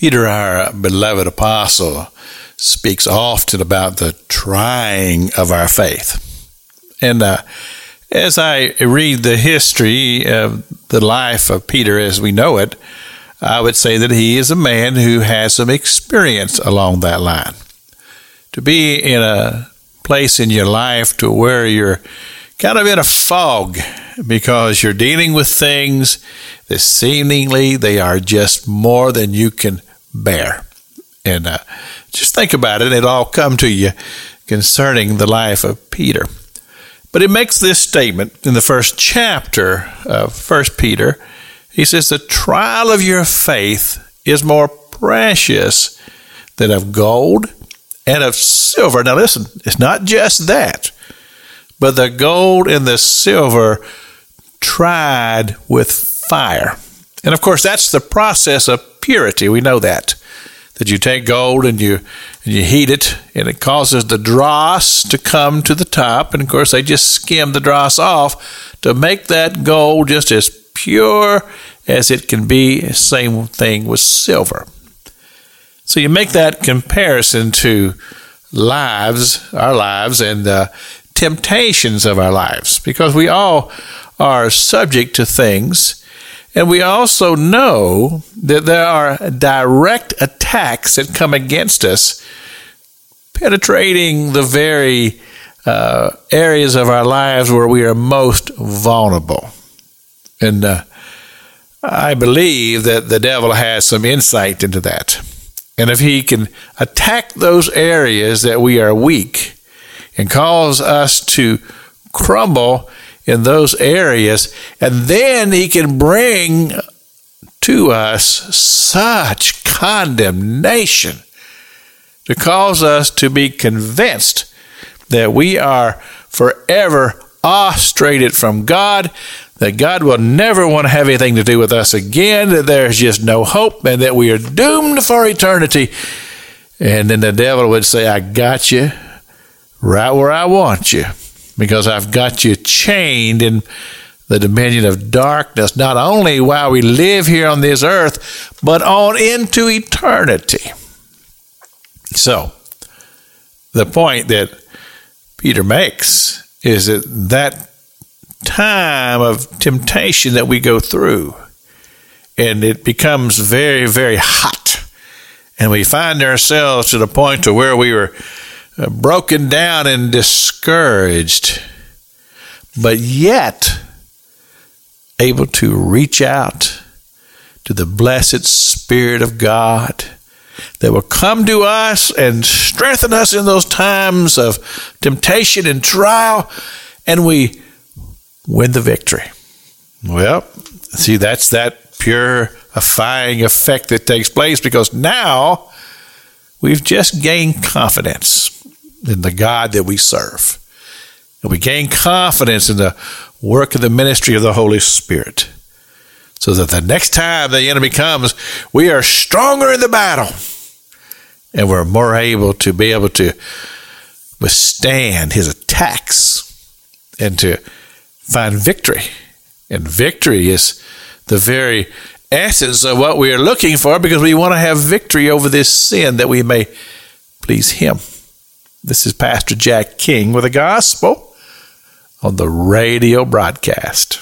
Peter, our beloved apostle, speaks often about the trying of our faith. And uh, as I read the history of the life of Peter as we know it, I would say that he is a man who has some experience along that line. To be in a place in your life to where you're kind of in a fog because you're dealing with things that seemingly they are just more than you can bear. And uh, just think about it, it'll all come to you concerning the life of Peter. But it makes this statement in the first chapter of First Peter. He says, The trial of your faith is more precious than of gold and of silver. Now, listen, it's not just that, but the gold and the silver tried with fire. And of course, that's the process of purity. We know that. That you take gold and you and you heat it, and it causes the dross to come to the top. And of course, they just skim the dross off to make that gold just as pure as it can be. Same thing with silver. So you make that comparison to lives, our lives, and the temptations of our lives, because we all are subject to things and we also know that there are direct attacks that come against us, penetrating the very uh, areas of our lives where we are most vulnerable. And uh, I believe that the devil has some insight into that. And if he can attack those areas that we are weak and cause us to crumble in those areas, and then he can bring to us such condemnation to cause us to be convinced that we are forever ostrated from God, that God will never want to have anything to do with us again, that there's just no hope, and that we are doomed for eternity. And then the devil would say, I got you right where I want you because I've got you chained in the dominion of darkness, not only while we live here on this earth, but on into eternity. So, the point that Peter makes is that that time of temptation that we go through, and it becomes very, very hot, and we find ourselves to the point to where we were Uh, broken down and discouraged, but yet able to reach out to the blessed Spirit of God that will come to us and strengthen us in those times of temptation and trial, and we win the victory. Well, see, that's that purifying effect that takes place because now we've just gained confidence in the God that we serve. And we gain confidence in the work of the ministry of the Holy Spirit. So that the next time the enemy comes, we are stronger in the battle and we're more able to be able to withstand his attacks and to find victory. And victory is the very essence of what we are looking for because we want to have victory over this sin that we may please him. This is Pastor Jack King with the gospel on the radio broadcast.